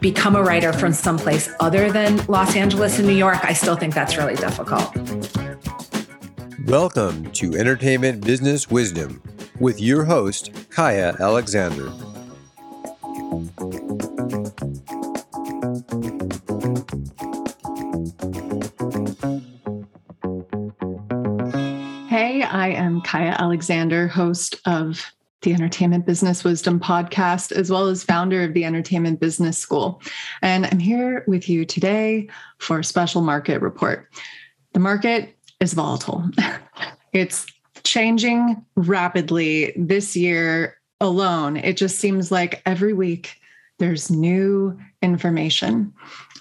become a writer from someplace other than Los Angeles and New York, I still think that's really difficult. Welcome to Entertainment Business Wisdom with your host, Kaia Alexander. Hey, I am Kaia Alexander, host of the Entertainment Business Wisdom podcast, as well as founder of the Entertainment Business School. And I'm here with you today for a special market report. The market is volatile, it's changing rapidly this year alone. It just seems like every week there's new information.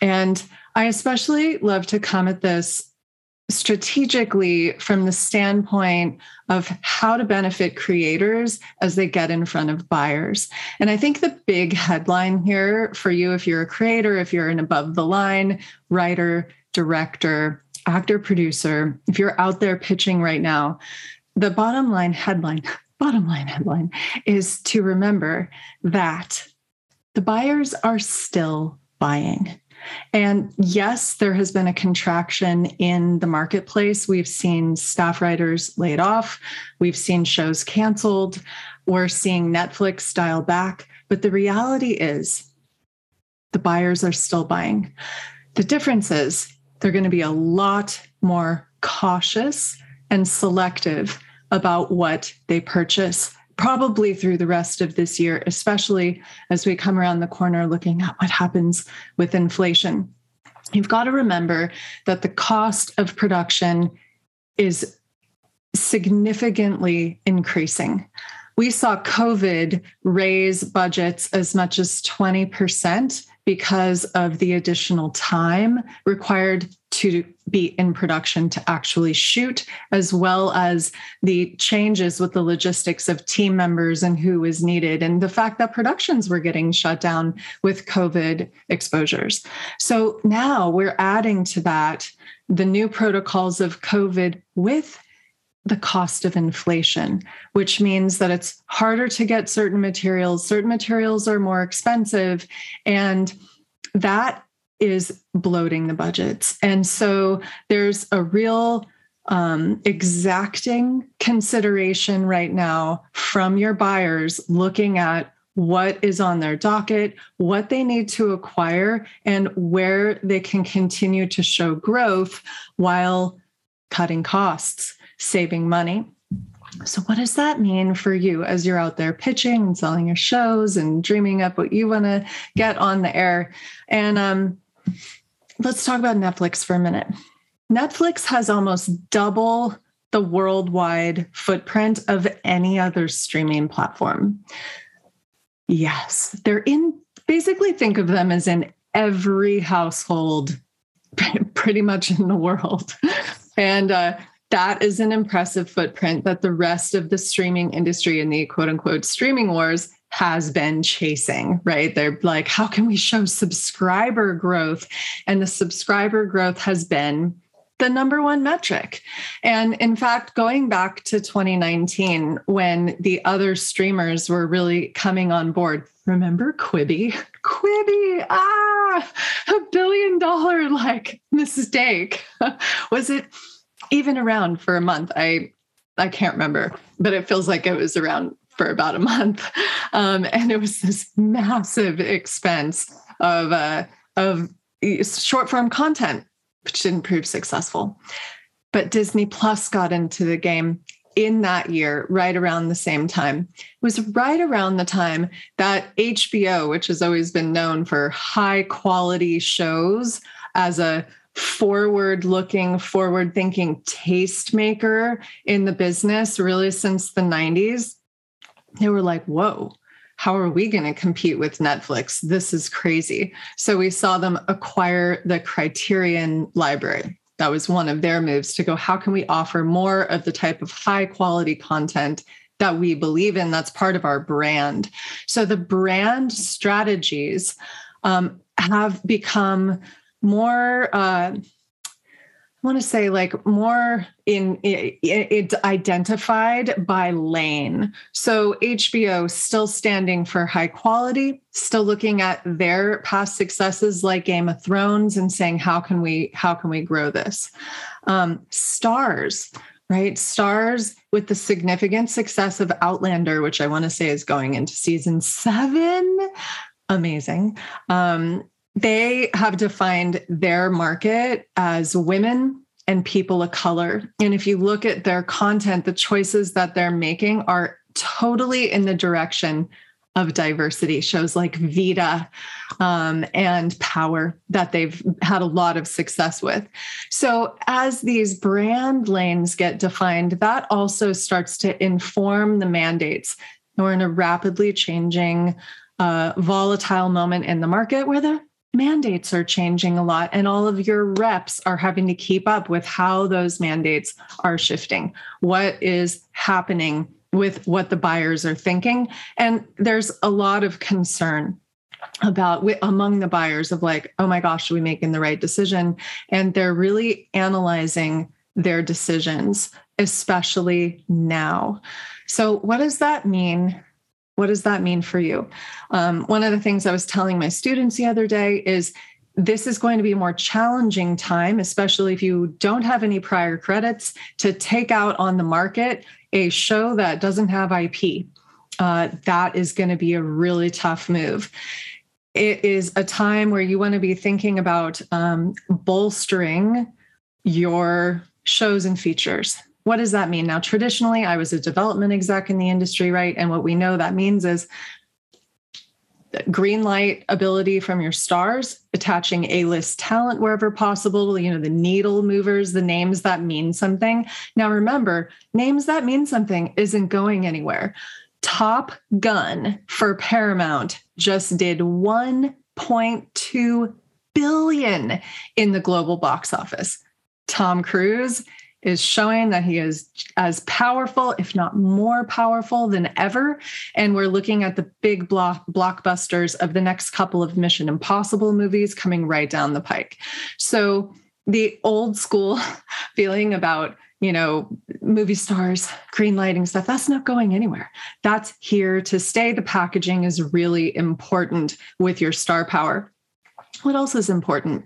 And I especially love to come at this strategically from the standpoint of how to benefit creators as they get in front of buyers. And I think the big headline here for you, if you're a creator, if you're an above the line writer, director, actor, producer, if you're out there pitching right now, the bottom line headline, bottom line headline is to remember that the buyers are still buying. And yes, there has been a contraction in the marketplace. We've seen staff writers laid off, we've seen shows canceled, we're seeing Netflix dial back. But the reality is, the buyers are still buying. The difference is they're going to be a lot more cautious and selective about what they purchase probably through the rest of this year, especially as we come around the corner looking at what happens with inflation. You've got to remember that the cost of production is significantly increasing. We saw COVID raise budgets as much as 20% because of the additional time required to be in production to actually shoot, as well as the changes with the logistics of team members and who is needed, and the fact that productions were getting shut down with COVID exposures. So now we're adding to that the new protocols of COVID with the cost of inflation, which means that it's harder to get certain materials. Certain materials are more expensive. And that is bloating the budgets. And so there's a real um, exacting consideration right now from your buyers looking at what is on their docket, what they need to acquire, and where they can continue to show growth while cutting costs, saving money. So, what does that mean for you as you're out there pitching and selling your shows and dreaming up what you want to get on the air? And um, let's talk about Netflix for a minute. Netflix has almost double the worldwide footprint of any other streaming platform. Yes, they're in basically think of them as in every household pretty much in the world. And uh, that is an impressive footprint that the rest of the streaming industry in the quote unquote streaming wars has been chasing, right? They're like, how can we show subscriber growth? And the subscriber growth has been the number one metric. And in fact, going back to 2019, when the other streamers were really coming on board, remember Quibi? Quibi, ah, a billion dollar like mistake. Was it even around for a month? I I can't remember, but it feels like it was around for about a month, um, and it was this massive expense of uh, of short form content, which didn't prove successful. But Disney Plus got into the game in that year, right around the same time, it was right around the time that HBO, which has always been known for high quality shows as a forward looking, forward thinking tastemaker in the business, really since the 90s, they were like, whoa. How are we going to compete with Netflix? This is crazy. So we saw them acquire the Criterion library that was one of their moves to go how can we offer more of the type of high quality content that we believe in that's part of our brand so the brand strategies um, have become more uh, want to say like more in it's it identified by lane. So HBO still standing for high quality, still looking at their past successes like Game of Thrones and saying how can we how can we grow this? Um, Starz, right? Starz with the significant success of Outlander, which I want to say is going into season seven. Amazing. Um, they have defined their market as women and people of color. And if you look at their content, the choices that they're making are totally in the direction of diversity. Shows like Vida um, and Power that they've had a lot of success with. So, as these brand lanes get defined, that also starts to inform the mandates. We're in a rapidly changing, uh, volatile moment in the market where the mandates are changing a lot and all of your reps are having to keep up with how those mandates are shifting. What is happening with what the buyers are thinking? And there's a lot of concern about among the buyers of like oh my gosh are we making the right decision? And they're really analyzing their decisions especially now. So what does that mean what does that mean for you? Um, one of the things I was telling my students the other day is this is going to be a more challenging time, especially if you don't have any prior credits, to take out on the market a show that doesn't have IP. Uh, that is going to be a really tough move. It is a time where you want to be thinking about um, bolstering your shows and features what does that mean? Now, traditionally, I was a development exec in the industry, right? And what we know that means is green light ability from your stars, attaching A list talent wherever possible, you know, the needle movers, the names that mean something. Now, remember, names that mean something isn't going anywhere. Top Gun for Paramount just did 1.2 billion in the global box office. Tom Cruise is showing that he is as powerful, if not more powerful than ever. And we're looking at the big block blockbusters of the next couple of Mission Impossible movies coming right down the pike. So the old school feeling about you know movie stars green lighting stuff that's not going anywhere that's here to stay the packaging is really important with your star power what else is important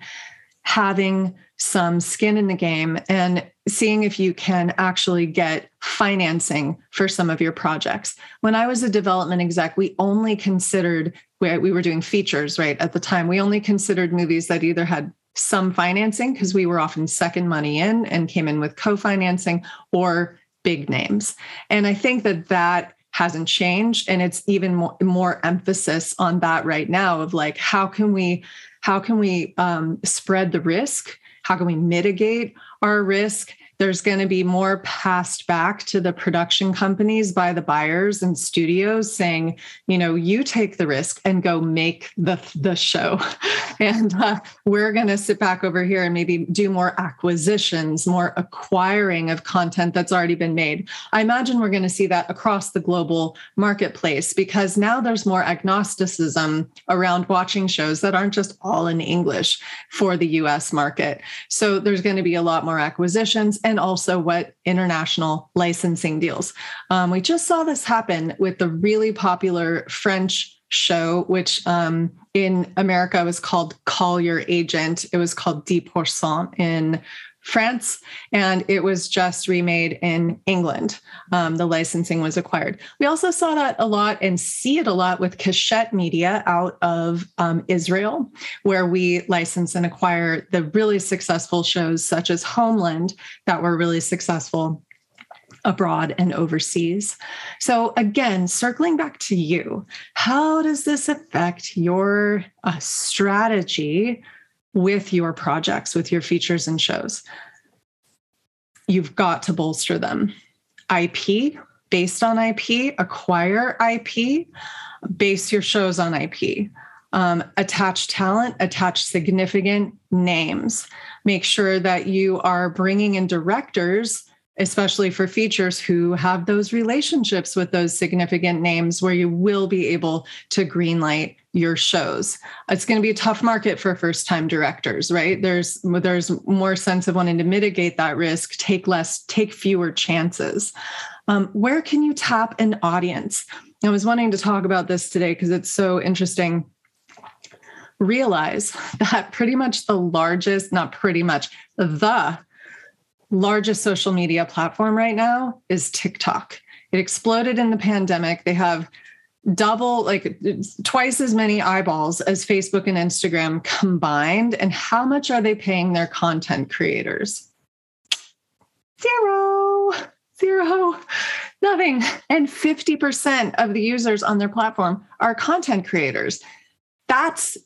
having some skin in the game and seeing if you can actually get financing for some of your projects. When I was a development exec, we only considered, where we were doing features, right? At the time, we only considered movies that either had some financing because we were often second money in and came in with co financing or big names. And I think that that hasn't changed and it's even more, more emphasis on that right now of like how can we how can we um, spread the risk how can we mitigate our risk? There's going to be more passed back to the production companies by the buyers and studios saying, you know, you take the risk and go make the, the show. and uh, we're going to sit back over here and maybe do more acquisitions, more acquiring of content that's already been made. I imagine we're going to see that across the global marketplace because now there's more agnosticism around watching shows that aren't just all in English for the US market. So there's going to be a lot more acquisitions and also what international licensing deals. Um, we just saw this happen with the really popular French show, which um, in America was called Call Your Agent. It was called 10% in France, and it was just remade in England. Um, the licensing was acquired. We also saw that a lot and see it a lot with Keshet Media out of um, Israel, where we license and acquire the really successful shows such as Homeland that were really successful abroad and overseas. So, again, circling back to you, how does this affect your uh, strategy with your projects, with your features and shows? You've got to bolster them. IP, based on IP, acquire IP, base your shows on IP. Um, attach talent, attach significant names. Make sure that you are bringing in directors especially for features who have those relationships with those significant names where you will be able to greenlight your shows. It's going to be a tough market for first time directors right? There's there's more sense of wanting to mitigate that risk take less take fewer chances. Um, where can you tap an audience? I was wanting to talk about this today because it's so interesting. Realize that pretty much the largest not pretty much the largest social media platform right now is TikTok. It exploded in the pandemic. They have double, like twice as many eyeballs as Facebook and Instagram combined. And how much are they paying their content creators? Zero, zero, nothing. And 50% of the users on their platform are content creators. That's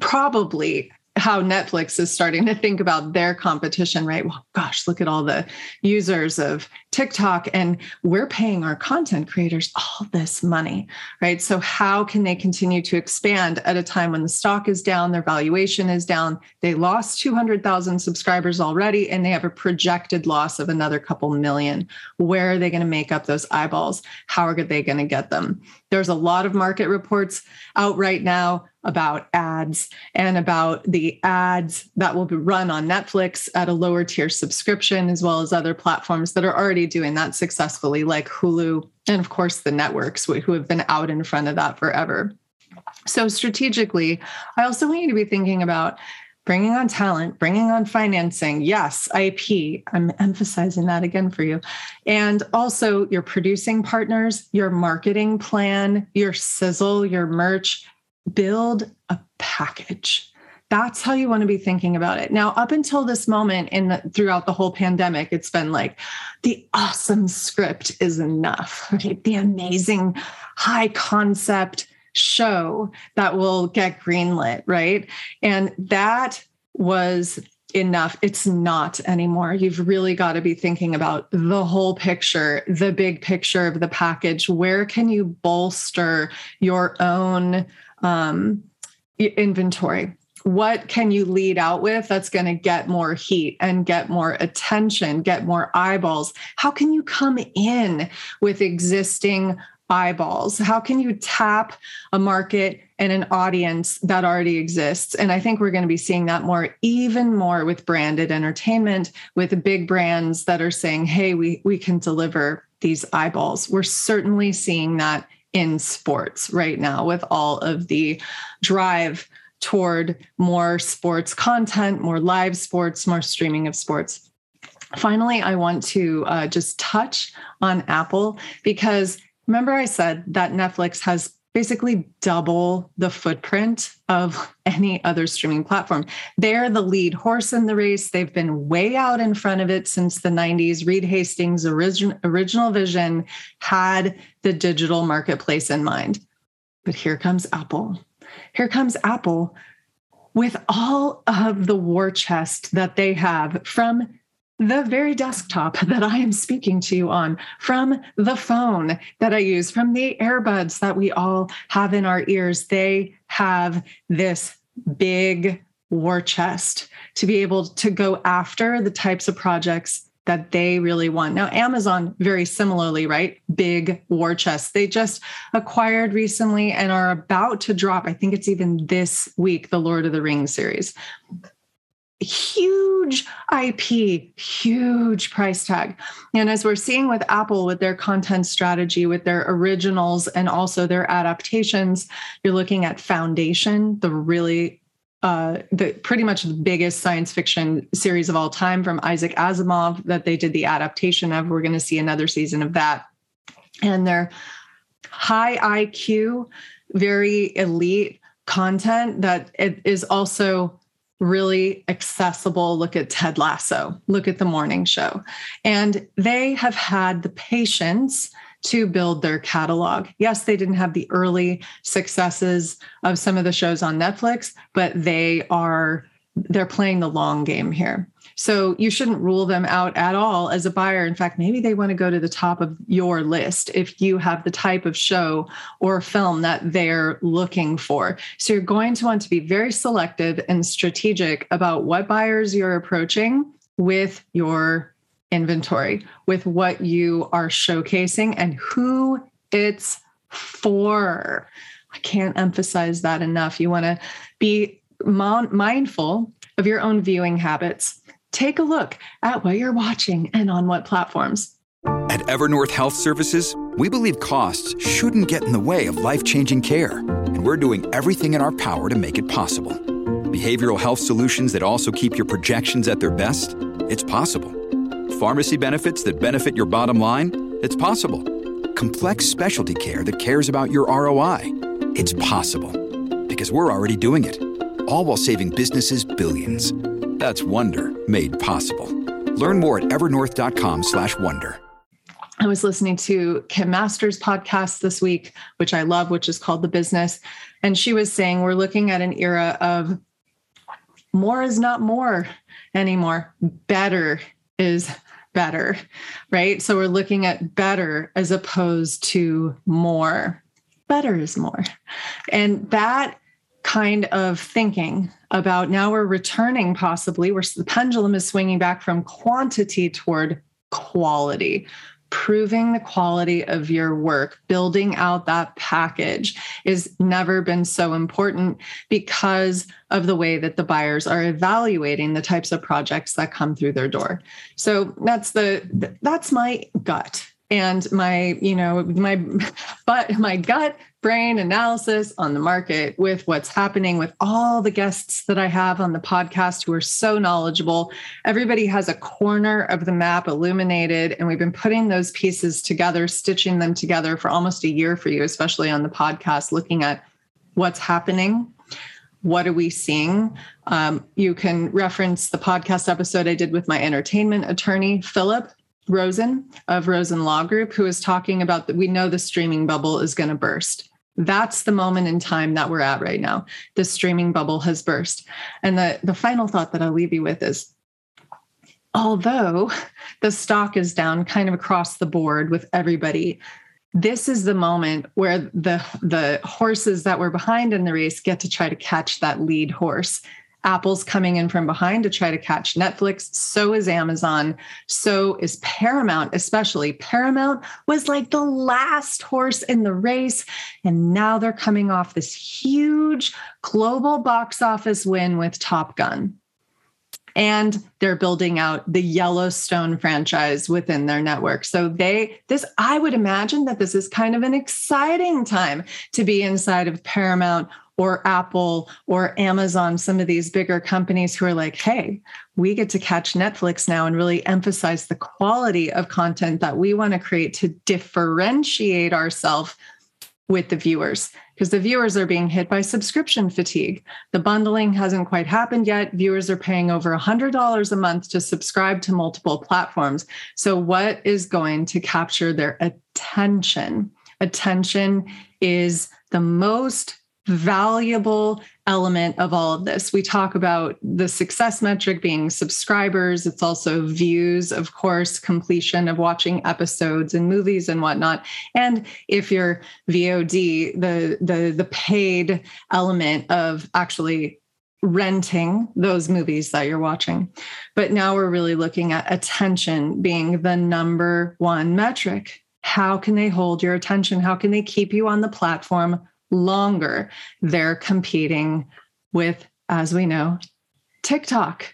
probably how Netflix is starting to think about their competition, right? Well, gosh, look at all the users of TikTok, and we're paying our content creators all this money, right? So, how can they continue to expand at a time when the stock is down, their valuation is down? They lost 200,000 subscribers already, and they have a projected loss of another couple million. Where are they going to make up those eyeballs? How are they going to get them? There's a lot of market reports out right now about ads and about the ads that will be run on Netflix at a lower tier subscription, as well as other platforms that are already doing that successfully, like Hulu, and of course, the networks who have been out in front of that forever. So, strategically, I also want you to be thinking about bringing on talent, bringing on financing. Yes, IP. I'm emphasizing that again for you. And also your producing partners, your marketing plan, your sizzle, your merch, build a package. That's how you want to be thinking about it. Now, up until this moment the, throughout the whole pandemic, it's been like the awesome script is enough. Right? The amazing high concept show that will get greenlit, right? And that was enough. It's not anymore. You've really got to be thinking about the whole picture, the big picture of the package. Where can you bolster your own um, inventory. What can you lead out with that's going to get more heat and get more attention, get more eyeballs? How can you come in with existing eyeballs? How can you tap a market and an audience that already exists? And I think we're going to be seeing that more, even more with branded entertainment, with big brands that are saying, hey, we, we can deliver these eyeballs. We're certainly seeing that in sports right now with all of the drive toward more sports content, more live sports, more streaming of sports. Finally, I want to uh, just touch on Apple because remember I said that Netflix has basically double the footprint of any other streaming platform. They're the lead horse in the race. They've been way out in front of it since the 90s. Reed Hastings' origin, original vision had the digital marketplace in mind. But here comes Apple. Here comes Apple with all of the war chest that they have from the very desktop that I am speaking to you on, from the phone that I use, from the earbuds that we all have in our ears, they have this big war chest to be able to go after the types of projects that they really want. Now, Amazon, very similarly, right? Big war chest. They just acquired recently and are about to drop, I think it's even this week, the Lord of the Rings series huge IP, huge price tag. And as we're seeing with Apple, with their content strategy, with their originals, and also their adaptations, you're looking at Foundation, the really uh, the pretty much the biggest science fiction series of all time from Isaac Asimov that they did the adaptation of. We're going to see another season of that. And their high IQ, very elite content that it is also really accessible. Look at Ted Lasso, look at the morning show. And they have had the patience to build their catalog. Yes, they didn't have the early successes of some of the shows on Netflix, but they are they're playing the long game here. So you shouldn't rule them out at all as a buyer. In fact, maybe they want to go to the top of your list if you have the type of show or film that they're looking for. So you're going to want to be very selective and strategic about what buyers you're approaching with your inventory, with what you are showcasing and who it's for. I can't emphasize that enough. You want to be mindful of your own viewing habits. Take a look at what you're watching and on what platforms. At Evernorth Health Services, we believe costs shouldn't get in the way of life changing care, and we're doing everything in our power to make it possible. Behavioral health solutions that also keep your projections at their best? It's possible. Pharmacy benefits that benefit your bottom line? It's possible. Complex specialty care that cares about your ROI? It's possible. Because we're already doing it all while saving businesses billions. That's Wonder made possible. Learn more at evernorth.com/slash-wonder. I was listening to Kim Masters' podcast this week, which I love, which is called The Business, and she was saying we're looking at an era of more is not more anymore. Better is better, right? So we're looking at better as opposed to more. Better is more. And that kind of thinking about now we're returning possibly where the pendulum is swinging back from quantity toward quality proving the quality of your work building out that package is never been so important because of the way that the buyers are evaluating the types of projects that come through their door. So that's the that's my gut and my you know my but my gut brain analysis on the market with what's happening with all the guests that I have on the podcast who are so knowledgeable. Everybody has a corner of the map illuminated, and we've been putting those pieces together, stitching them together for almost a year for you, especially on the podcast, looking at what's happening. What are we seeing? Um, you can reference the podcast episode I did with my entertainment attorney, Philip, Rosen of Rosen Law Group, who is talking about that we know the streaming bubble is going to burst. That's the moment in time that we're at right now. The streaming bubble has burst. And the, the final thought that I'll leave you with is although the stock is down kind of across the board with everybody, this is the moment where the the horses that were behind in the race get to try to catch that lead horse Apple's coming in from behind to try to catch Netflix. So is Amazon. So is Paramount, especially. Paramount was like the last horse in the race. And now they're coming off this huge global box office win with Top Gun. And they're building out the Yellowstone franchise within their network. So they, this, I would imagine that this is kind of an exciting time to be inside of Paramount or Apple or Amazon, some of these bigger companies who are like, hey, we get to catch Netflix now and really emphasize the quality of content that we want to create to differentiate ourselves with the viewers because the viewers are being hit by subscription fatigue. The bundling hasn't quite happened yet. Viewers are paying over $100 a month to subscribe to multiple platforms. So, what is going to capture their attention? Attention is the most valuable element of all of this. We talk about the success metric being subscribers. It's also views, of course, completion of watching episodes and movies and whatnot. And if you're VOD, the the the paid element of actually renting those movies that you're watching. But now we're really looking at attention being the number one metric. How can they hold your attention? How can they keep you on the platform longer. They're competing with, as we know, TikTok.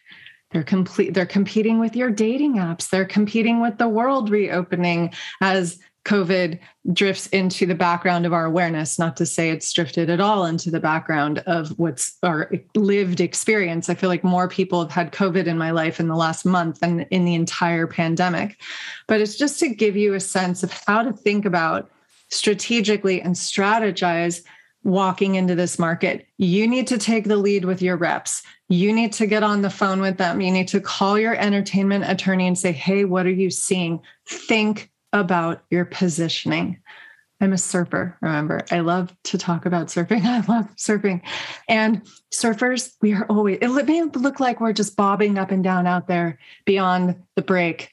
They're complete, they're competing with your dating apps. They're competing with the world reopening as COVID drifts into the background of our awareness, not to say it's drifted at all into the background of what's our lived experience. I feel like more people have had COVID in my life in the last month than in the entire pandemic. But it's just to give you a sense of how to think about strategically and strategize walking into this market. You need to take the lead with your reps. You need to get on the phone with them. You need to call your entertainment attorney and say, Hey, what are you seeing? Think about your positioning. I'm a surfer, remember. I love to talk about surfing. I love surfing. And surfers, we are always, it may look like we're just bobbing up and down out there beyond the break,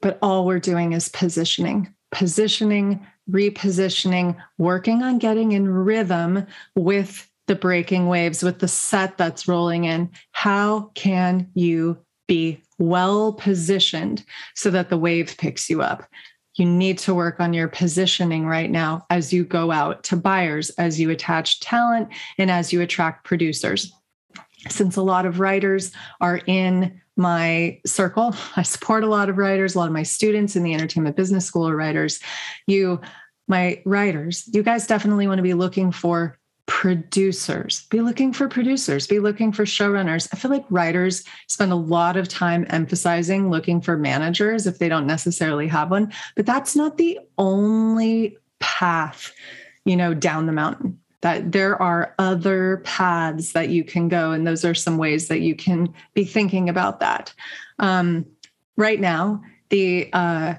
but all we're doing is positioning, positioning, repositioning, working on getting in rhythm with the breaking waves, with the set that's rolling in. How can you be well positioned so that the wave picks you up? you need to work on your positioning right now as you go out to buyers, as you attach talent, and as you attract producers. Since a lot of writers are in my circle, I support a lot of writers, a lot of my students in the entertainment business school are writers. You, my writers, you guys definitely want to be looking for producers. Be looking for producers, be looking for showrunners. I feel like writers spend a lot of time emphasizing looking for managers if they don't necessarily have one, but that's not the only path, you know, down the mountain. That there are other paths that you can go, and those are some ways that you can be thinking about that. Um, right now, the uh,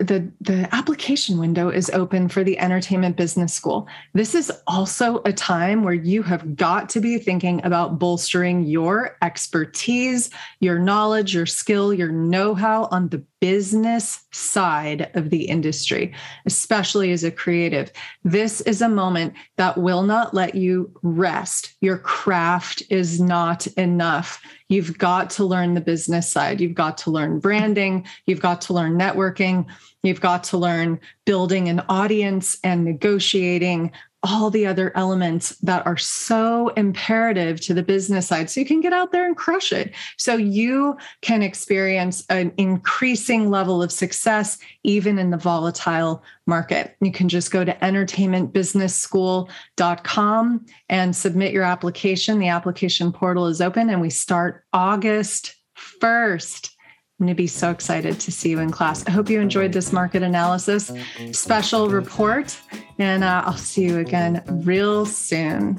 the the application window is open for the entertainment business school this is also a time where you have got to be thinking about bolstering your expertise your knowledge your skill your know-how on the business side of the industry especially as a creative this is a moment that will not let you rest your craft is not enough You've got to learn the business side. You've got to learn branding. You've got to learn networking. You've got to learn building an audience and negotiating all the other elements that are so imperative to the business side. So you can get out there and crush it. So you can experience an increasing level of success even in the volatile market. You can just go to entertainmentbusinessschool.com and submit your application. The application portal is open and we start august 1st I'm going to be so excited to see you in class. I hope you enjoyed this market analysis special report, and uh, I'll see you again real soon.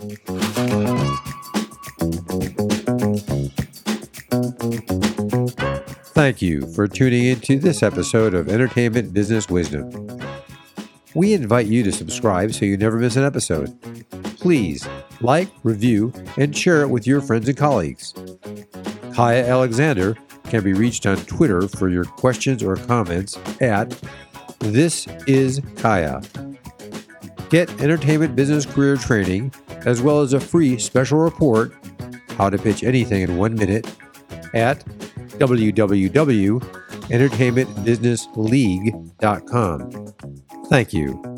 Thank you for tuning in to this episode of Entertainment Business Wisdom. We invite you to subscribe so you never miss an episode. Please like, review, and share it with your friends and colleagues. Kaia Alexander can be reached on Twitter for your questions or comments at This is Kaia. Get entertainment business career training as well as a free special report, How to Pitch Anything in One Minute, at www.entertainmentbusinessleague.com. Thank you.